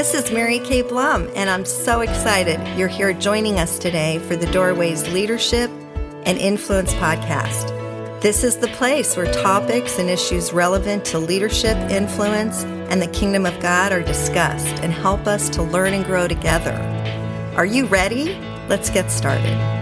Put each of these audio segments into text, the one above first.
This is Mary Kay Blum, and I'm so excited you're here joining us today for the Doorways Leadership and Influence podcast. This is the place where topics and issues relevant to leadership, influence, and the kingdom of God are discussed and help us to learn and grow together. Are you ready? Let's get started.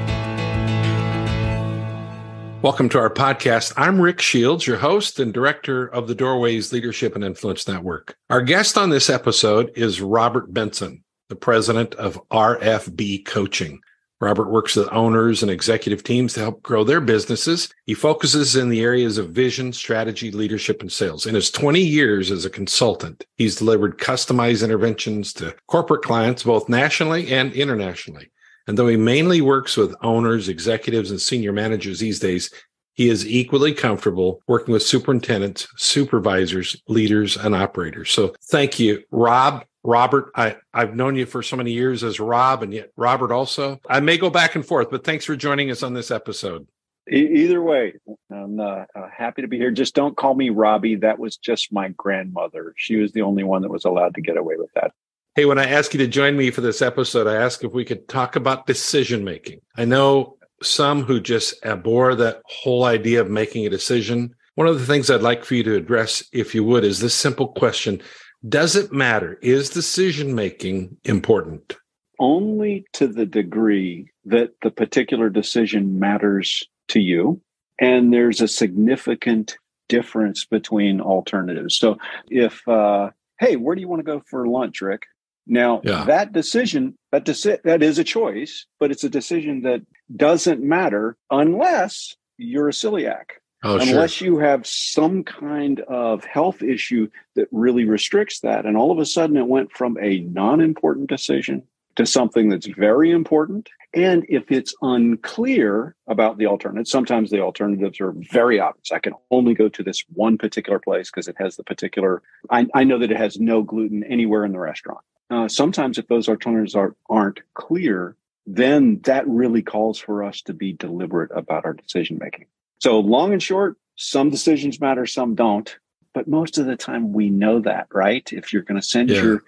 Welcome to our podcast. I'm Rick Shields, your host and director of the Doorways Leadership and Influence Network. Our guest on this episode is Robert Benson, the president of RFB Coaching. Robert works with owners and executive teams to help grow their businesses. He focuses in the areas of vision, strategy, leadership, and sales. In his 20 years as a consultant, he's delivered customized interventions to corporate clients, both nationally and internationally. And though he mainly works with owners, executives, and senior managers these days, he is equally comfortable working with superintendents, supervisors, leaders, and operators. So thank you, Rob. Robert, I, I've known you for so many years as Rob and yet Robert also. I may go back and forth, but thanks for joining us on this episode. Either way, I'm uh, uh, happy to be here. Just don't call me Robbie. That was just my grandmother. She was the only one that was allowed to get away with that. Hey, when I ask you to join me for this episode, I ask if we could talk about decision making. I know some who just abhor that whole idea of making a decision. One of the things I'd like for you to address, if you would, is this simple question Does it matter? Is decision making important? Only to the degree that the particular decision matters to you. And there's a significant difference between alternatives. So if, uh, hey, where do you want to go for lunch, Rick? Now, yeah. that decision, that deci- that is a choice, but it's a decision that doesn't matter unless you're a celiac. Oh, unless sure. you have some kind of health issue that really restricts that. And all of a sudden, it went from a non important decision to something that's very important. And if it's unclear about the alternatives, sometimes the alternatives are very obvious. I can only go to this one particular place because it has the particular, I, I, know that it has no gluten anywhere in the restaurant. Uh, sometimes, if those alternatives are, aren't clear, then that really calls for us to be deliberate about our decision making. So, long and short, some decisions matter, some don't. But most of the time, we know that, right? If you're going to send yeah. your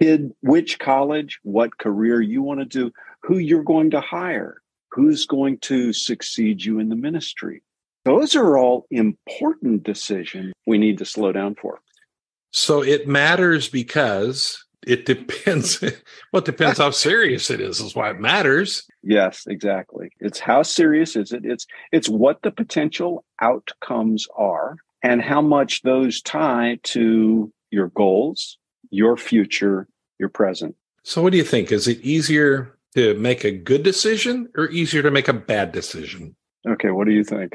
kid which college, what career you want to do, who you're going to hire, who's going to succeed you in the ministry. Those are all important decisions we need to slow down for. So it matters because it depends. well, it depends how serious it is, is why it matters. Yes, exactly. It's how serious is it? It's it's what the potential outcomes are and how much those tie to your goals, your future, your present. So what do you think? Is it easier to make a good decision or easier to make a bad decision? Okay, what do you think?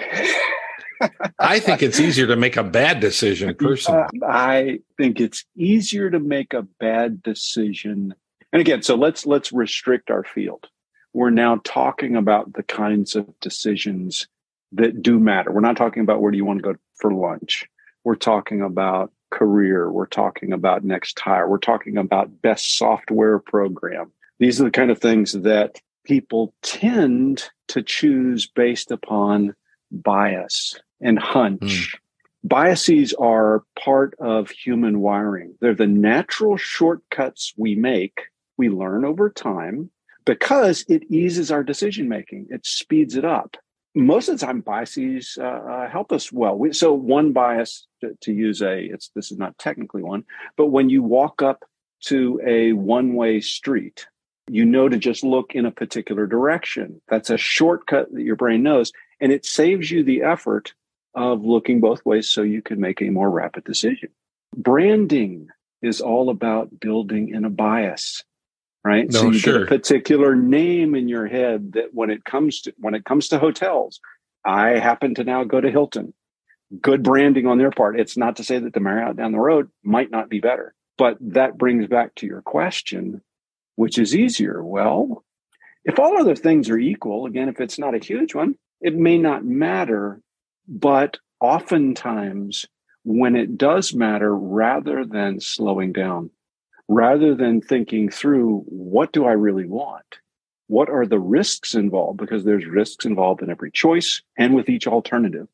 I think it's easier to make a bad decision personally. Uh, I think it's easier to make a bad decision. And again, so let's let's restrict our field. We're now talking about the kinds of decisions that do matter. We're not talking about where do you want to go for lunch. We're talking about career. We're talking about next hire. We're talking about best software program. These are the kind of things that people tend to choose based upon bias and hunch. Mm. Biases are part of human wiring. They're the natural shortcuts we make, we learn over time because it eases our decision making, it speeds it up. Most of the time, biases uh, uh, help us well. We, so, one bias to, to use a it's this is not technically one, but when you walk up to a one way street, you know to just look in a particular direction. That's a shortcut that your brain knows, and it saves you the effort of looking both ways so you can make a more rapid decision. Branding is all about building in a bias, right? No, so you sure. get a particular name in your head that when it comes to when it comes to hotels, I happen to now go to Hilton. Good branding on their part. It's not to say that the Marriott down the road might not be better, but that brings back to your question, which is easier. Well, if all other things are equal, again, if it's not a huge one, it may not matter but oftentimes, when it does matter, rather than slowing down, rather than thinking through what do I really want? What are the risks involved? Because there's risks involved in every choice and with each alternative.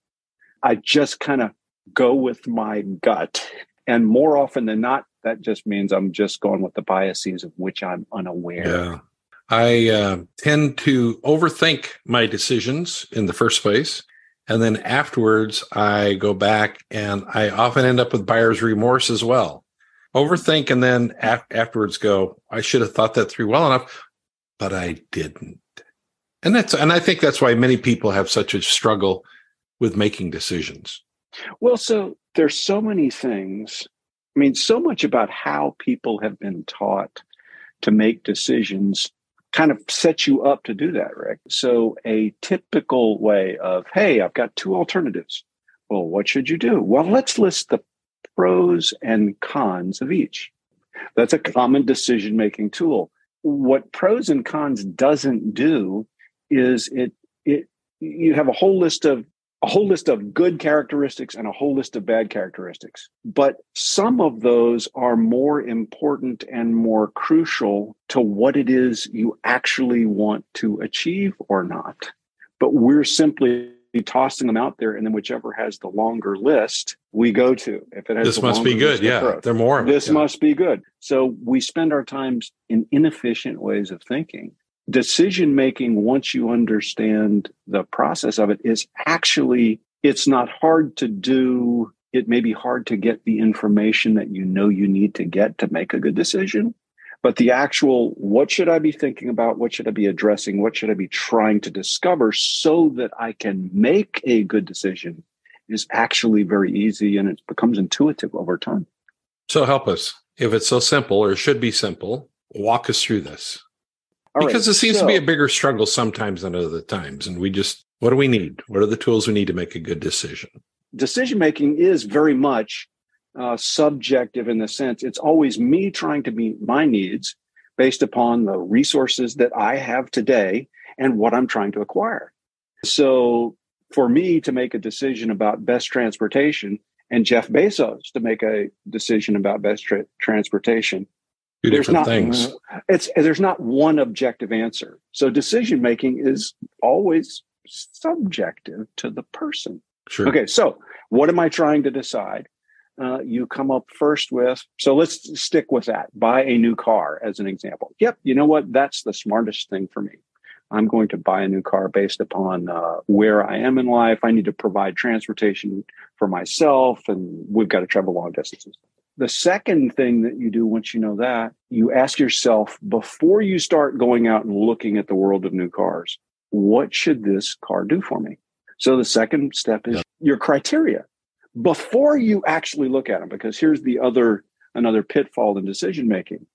I just kind of go with my gut. And more often than not, That just means I'm just going with the biases of which I'm unaware. Yeah. I uh, tend to overthink my decisions in the first place. And then afterwards, I go back and I often end up with buyer's remorse as well. Overthink and then af- afterwards go, I should have thought that through well enough, but I didn't. And that's, and I think that's why many people have such a struggle with making decisions. Well, so there's so many things. I mean, so much about how people have been taught to make decisions kind of sets you up to do that, Rick. So a typical way of, hey, I've got two alternatives. Well, what should you do? Well, let's list the pros and cons of each. That's a common decision making tool. What pros and cons doesn't do is it it you have a whole list of a whole list of good characteristics and a whole list of bad characteristics. But some of those are more important and more crucial to what it is you actually want to achieve or not. But we're simply tossing them out there, and then whichever has the longer list, we go to. If it has this must be good, yeah, they're more. This yeah. must be good. So we spend our times in inefficient ways of thinking decision making once you understand the process of it is actually it's not hard to do. It may be hard to get the information that you know you need to get to make a good decision. But the actual what should i be thinking about? What should i be addressing? What should i be trying to discover so that i can make a good decision is actually very easy and it becomes intuitive over time. So help us. If it's so simple or should be simple walk us through this all because right, it seems so, to be a bigger struggle sometimes than other times. And we just, what do we need? What are the tools we need to make a good decision? Decision making is very much uh, subjective in the sense it's always me trying to meet my needs based upon the resources that I have today and what I'm trying to acquire. So for me to make a decision about best transportation and Jeff Bezos to make a decision about best tra- transportation, Two there's different not, things. It's there's not one objective answer. So decision making is always subjective to the person. Sure. Okay, so what am I trying to decide? Uh, you come up first with so let's stick with that buy a new car as an example yep you know what that's the smartest thing for me i'm going to buy a new car based upon uh, where i am in life i need to provide transportation for myself and we've got to travel long distances the second thing that you do once you know that, you ask yourself before you start going out and looking at the world of new cars, what should this car do for me? So the second step is yeah. your criteria before you actually look at them, because here's the other another pitfall in decision making.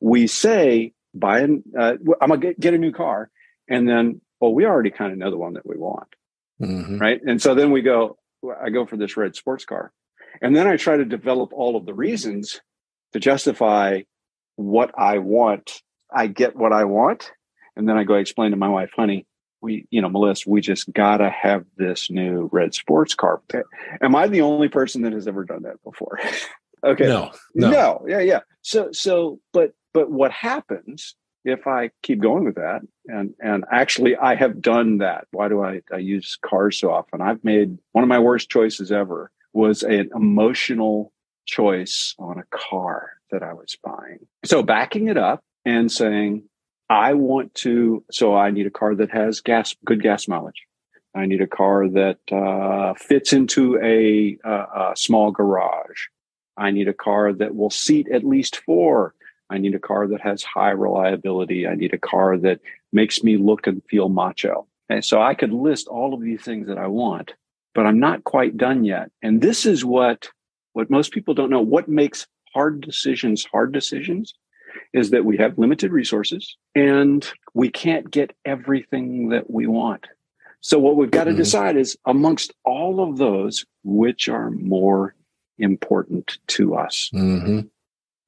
We say, buy an, uh, I'm gonna get, get a new car, and then, well, we already kind of know the one that we want, mm-hmm. right? And so then we go, I go for this red sports car. And then I try to develop all of the reasons to justify what I want. I get what I want. And then I go explain to my wife, honey, we, you know, Melissa, we just gotta have this new red sports car. Am I the only person that has ever done that before? okay. No, no. No. Yeah. Yeah. So, so, but, but what happens if I keep going with that? And, and actually I have done that. Why do I, I use cars so often? I've made one of my worst choices ever was an emotional choice on a car that I was buying. So backing it up and saying, I want to, so I need a car that has gas, good gas mileage. I need a car that uh, fits into a, a, a small garage. I need a car that will seat at least four. I need a car that has high reliability. I need a car that makes me look and feel macho. And so I could list all of these things that I want but I'm not quite done yet. And this is what what most people don't know. What makes hard decisions hard decisions is that we have limited resources and we can't get everything that we want. So what we've got to mm-hmm. decide is amongst all of those, which are more important to us. Mm-hmm.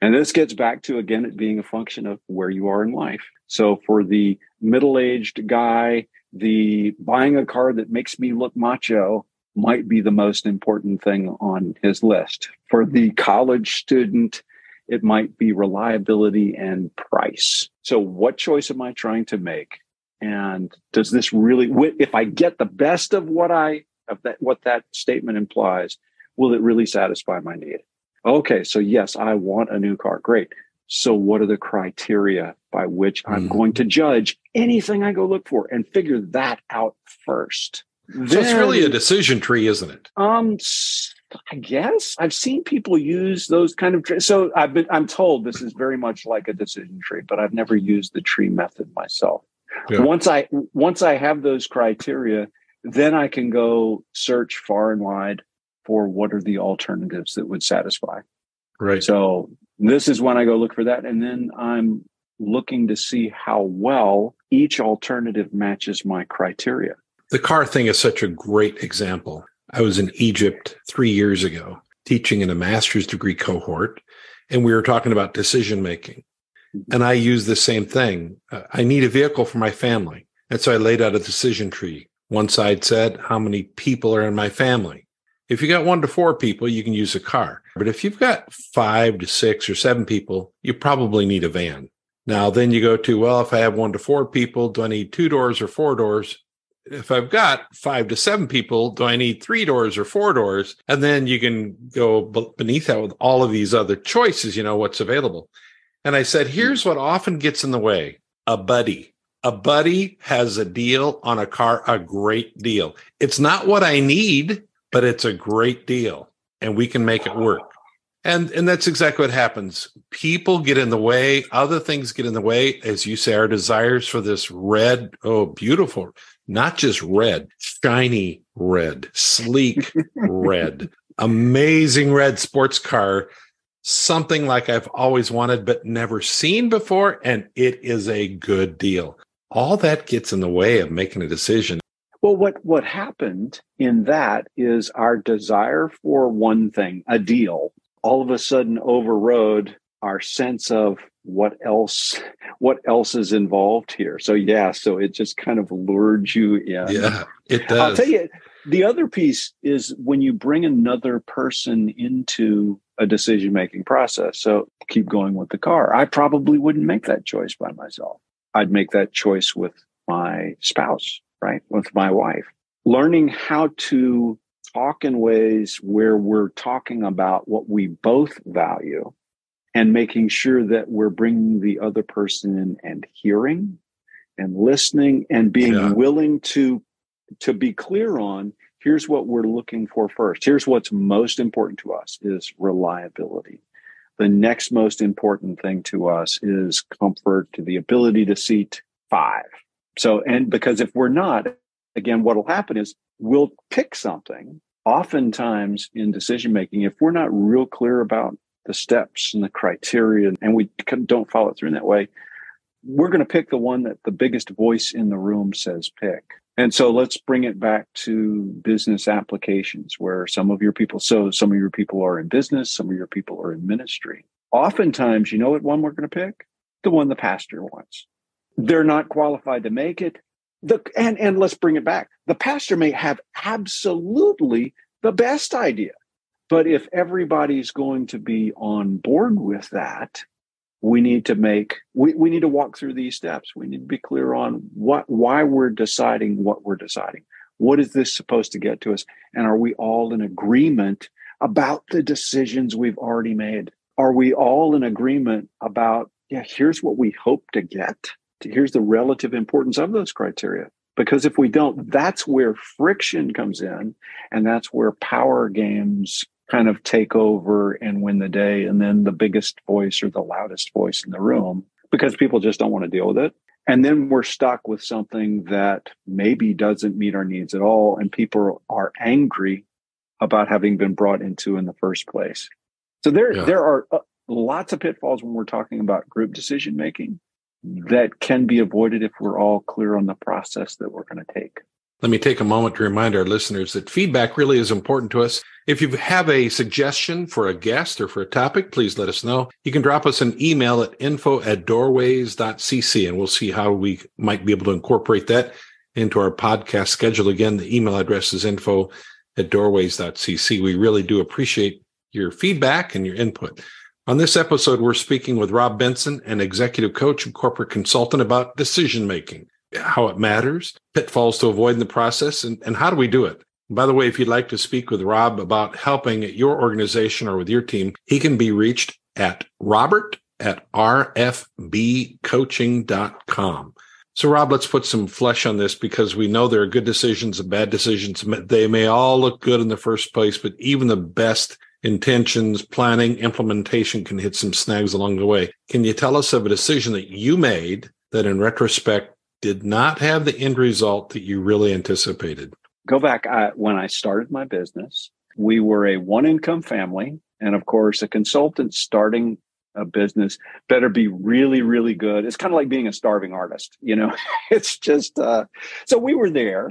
And this gets back to again it being a function of where you are in life. So for the middle-aged guy, the buying a car that makes me look macho might be the most important thing on his list. For the college student, it might be reliability and price. So, what choice am I trying to make? And does this really, if I get the best of what I, of that, what that statement implies, will it really satisfy my need? Okay, so yes, I want a new car. Great. So, what are the criteria by which I'm mm. going to judge anything I go look for and figure that out first? So it's really a decision tree, isn't it? Um, I guess I've seen people use those kind of. So I've been. I'm told this is very much like a decision tree, but I've never used the tree method myself. Yeah. Once I once I have those criteria, then I can go search far and wide for what are the alternatives that would satisfy. Right. So this is when I go look for that. And then I'm looking to see how well each alternative matches my criteria. The car thing is such a great example. I was in Egypt three years ago teaching in a master's degree cohort, and we were talking about decision making. And I used the same thing. Uh, I need a vehicle for my family. And so I laid out a decision tree. One side said, How many people are in my family? If you got one to four people, you can use a car. But if you've got five to six or seven people, you probably need a van. Now, then you go to, well, if I have one to four people, do I need two doors or four doors? If I've got five to seven people, do I need three doors or four doors? And then you can go beneath that with all of these other choices, you know, what's available. And I said, hmm. here's what often gets in the way a buddy. A buddy has a deal on a car, a great deal. It's not what I need but it's a great deal and we can make it work. And and that's exactly what happens. People get in the way, other things get in the way, as you say, our desires for this red, oh, beautiful, not just red, shiny red, sleek red, amazing red sports car, something like I've always wanted but never seen before. And it is a good deal. All that gets in the way of making a decision. Well, what, what happened in that is our desire for one thing, a deal, all of a sudden overrode our sense of what else what else is involved here. So yeah, so it just kind of lured you in. Yeah, it does. I'll tell you, the other piece is when you bring another person into a decision making process. So keep going with the car. I probably wouldn't make that choice by myself. I'd make that choice with my spouse right, with my wife. Learning how to talk in ways where we're talking about what we both value and making sure that we're bringing the other person in and hearing and listening and being yeah. willing to to be clear on here's what we're looking for first here's what's most important to us is reliability the next most important thing to us is comfort to the ability to seat five so, and because if we're not, again, what'll happen is we'll pick something. Oftentimes in decision making, if we're not real clear about the steps and the criteria and we don't follow it through in that way, we're going to pick the one that the biggest voice in the room says pick. And so let's bring it back to business applications where some of your people, so some of your people are in business, some of your people are in ministry. Oftentimes, you know what one we're going to pick? The one the pastor wants they're not qualified to make it. The, and, and let's bring it back. The pastor may have absolutely the best idea. But if everybody's going to be on board with that, we need to make we, we need to walk through these steps. We need to be clear on what why we're deciding what we're deciding. What is this supposed to get to us? And are we all in agreement about the decisions we've already made? Are we all in agreement about, yeah, here's what we hope to get? here's the relative importance of those criteria. Because if we don't, that's where friction comes in, and that's where power games kind of take over and win the day. And then the biggest voice or the loudest voice in the room, because people just don't want to deal with it. And then we're stuck with something that maybe doesn't meet our needs at all. And people are angry about having been brought into in the first place. So there, yeah. there are uh, lots of pitfalls when we're talking about group decision making that can be avoided if we're all clear on the process that we're going to take. Let me take a moment to remind our listeners that feedback really is important to us. If you have a suggestion for a guest or for a topic, please let us know. You can drop us an email at info at doorways.cc and we'll see how we might be able to incorporate that into our podcast schedule. Again, the email address is info at doorways.cc. We really do appreciate your feedback and your input. On this episode, we're speaking with Rob Benson, an executive coach and corporate consultant about decision making, how it matters, pitfalls to avoid in the process, and, and how do we do it? By the way, if you'd like to speak with Rob about helping at your organization or with your team, he can be reached at robert at rfbcoaching.com. So, Rob, let's put some flesh on this because we know there are good decisions and bad decisions. They may all look good in the first place, but even the best intentions, planning, implementation can hit some snags along the way. Can you tell us of a decision that you made that in retrospect did not have the end result that you really anticipated? Go back I, when I started my business, we were a one income family. And of course, a consultant starting a business better be really really good it's kind of like being a starving artist you know it's just uh so we were there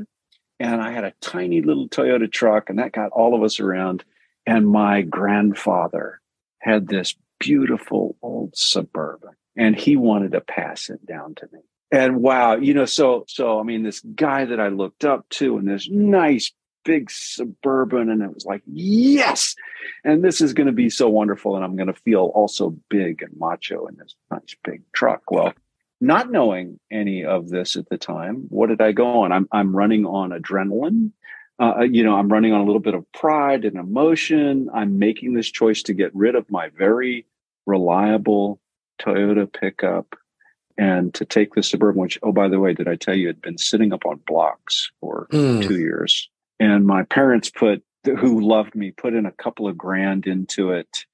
and i had a tiny little toyota truck and that got all of us around and my grandfather had this beautiful old suburban and he wanted to pass it down to me and wow you know so so i mean this guy that i looked up to and this nice big suburban and it was like yes! And this is going to be so wonderful and i'm going to feel also big and macho in this nice big truck. Well not knowing any of this at the time what did i go on? I'm, I'm running on adrenaline. Uh, you know i'm running on a little bit of pride and emotion. I'm making this choice to get rid of my very reliable toyota pickup and to take the suburban which oh by the way did i tell you had been sitting up on blocks for mm. two years. And my parents put who loved me put in a couple of grand into it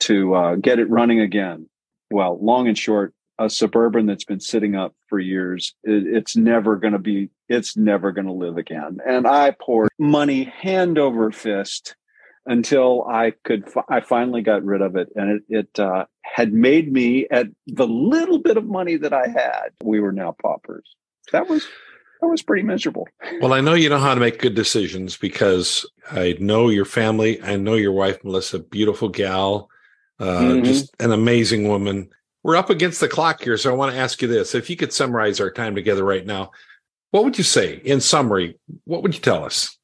to uh, get it running again. Well long and short a suburban that's been sitting up for years it, it's never going to be it's never going to live again. And i poured money hand over fist until i could i finally got rid of it and it, it uh, had made me at the little bit of money that i had we were now paupers that was that was pretty miserable. Well, I know you know how to make good decisions because I know your family. I know your wife, Melissa, beautiful gal, uh, mm-hmm. just an amazing woman. We're up against the clock here, so I want to ask you this: If you could summarize our time together right now, what would you say in summary? What would you tell us?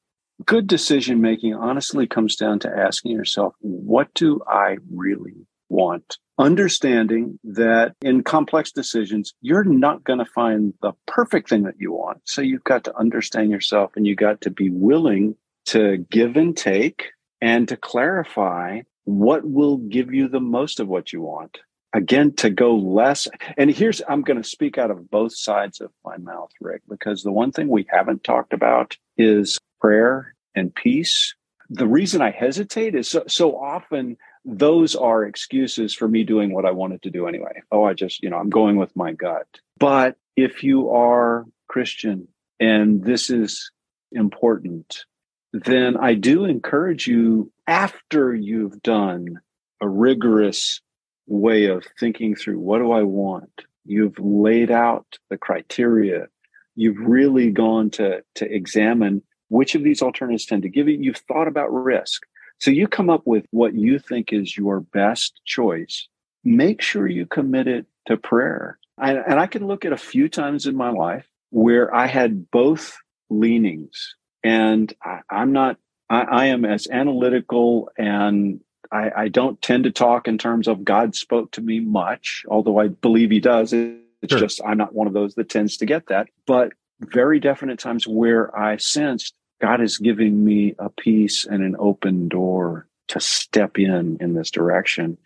Good decision making honestly comes down to asking yourself, what do I really want understanding that in complex decisions, you're not going to find the perfect thing that you want. So you've got to understand yourself and you got to be willing to give and take and to clarify what will give you the most of what you want. Again, to go less. And here's, I'm going to speak out of both sides of my mouth, Rick, because the one thing we haven't talked about is prayer and peace. The reason I hesitate is so, so often those are excuses for me doing what I wanted to do anyway. Oh, I just, you know, I'm going with my gut. But if you are Christian and this is important, then I do encourage you after you've done a rigorous way of thinking through what do I want? You've laid out the criteria. You've really gone to, to examine which of these alternatives tend to give you. You've thought about risk. So you come up with what you think is your best choice. Make sure you commit it to prayer. I, and I can look at a few times in my life where I had both leanings. And I, am not, I, I, am as analytical and I, I, don't tend to talk in terms of God spoke to me much, although I believe he does. It's sure. just, I'm not one of those that tends to get that. But very definite times where I sensed God is giving me a peace and an open door to step in in this direction.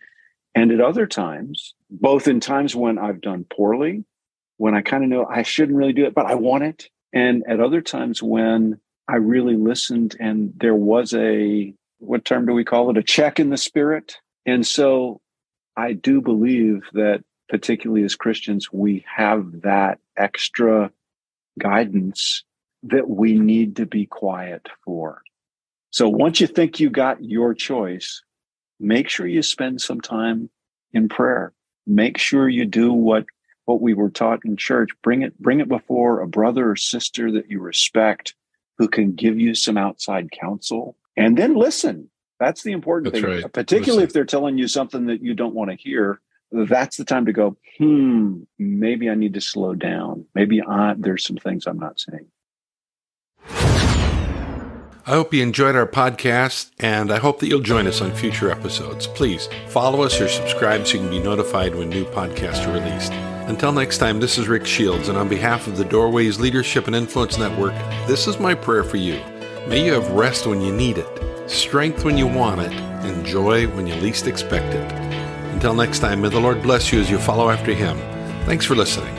And at other times, both in times when I've done poorly, when I kind of know I shouldn't really do it, but I want it. And at other times when I really listened and there was a, what term do we call it? A check in the spirit. And so I do believe that, particularly as Christians, we have that extra guidance that we need to be quiet for. So once you think you got your choice, make sure you spend some time in prayer. Make sure you do what what we were taught in church. Bring it bring it before a brother or sister that you respect who can give you some outside counsel and then listen. That's the important that's thing. Right. Particularly listen. if they're telling you something that you don't want to hear, that's the time to go, "Hmm, maybe I need to slow down. Maybe I, there's some things I'm not saying." I hope you enjoyed our podcast, and I hope that you'll join us on future episodes. Please follow us or subscribe so you can be notified when new podcasts are released. Until next time, this is Rick Shields, and on behalf of the Doorways Leadership and Influence Network, this is my prayer for you May you have rest when you need it, strength when you want it, and joy when you least expect it. Until next time, may the Lord bless you as you follow after Him. Thanks for listening.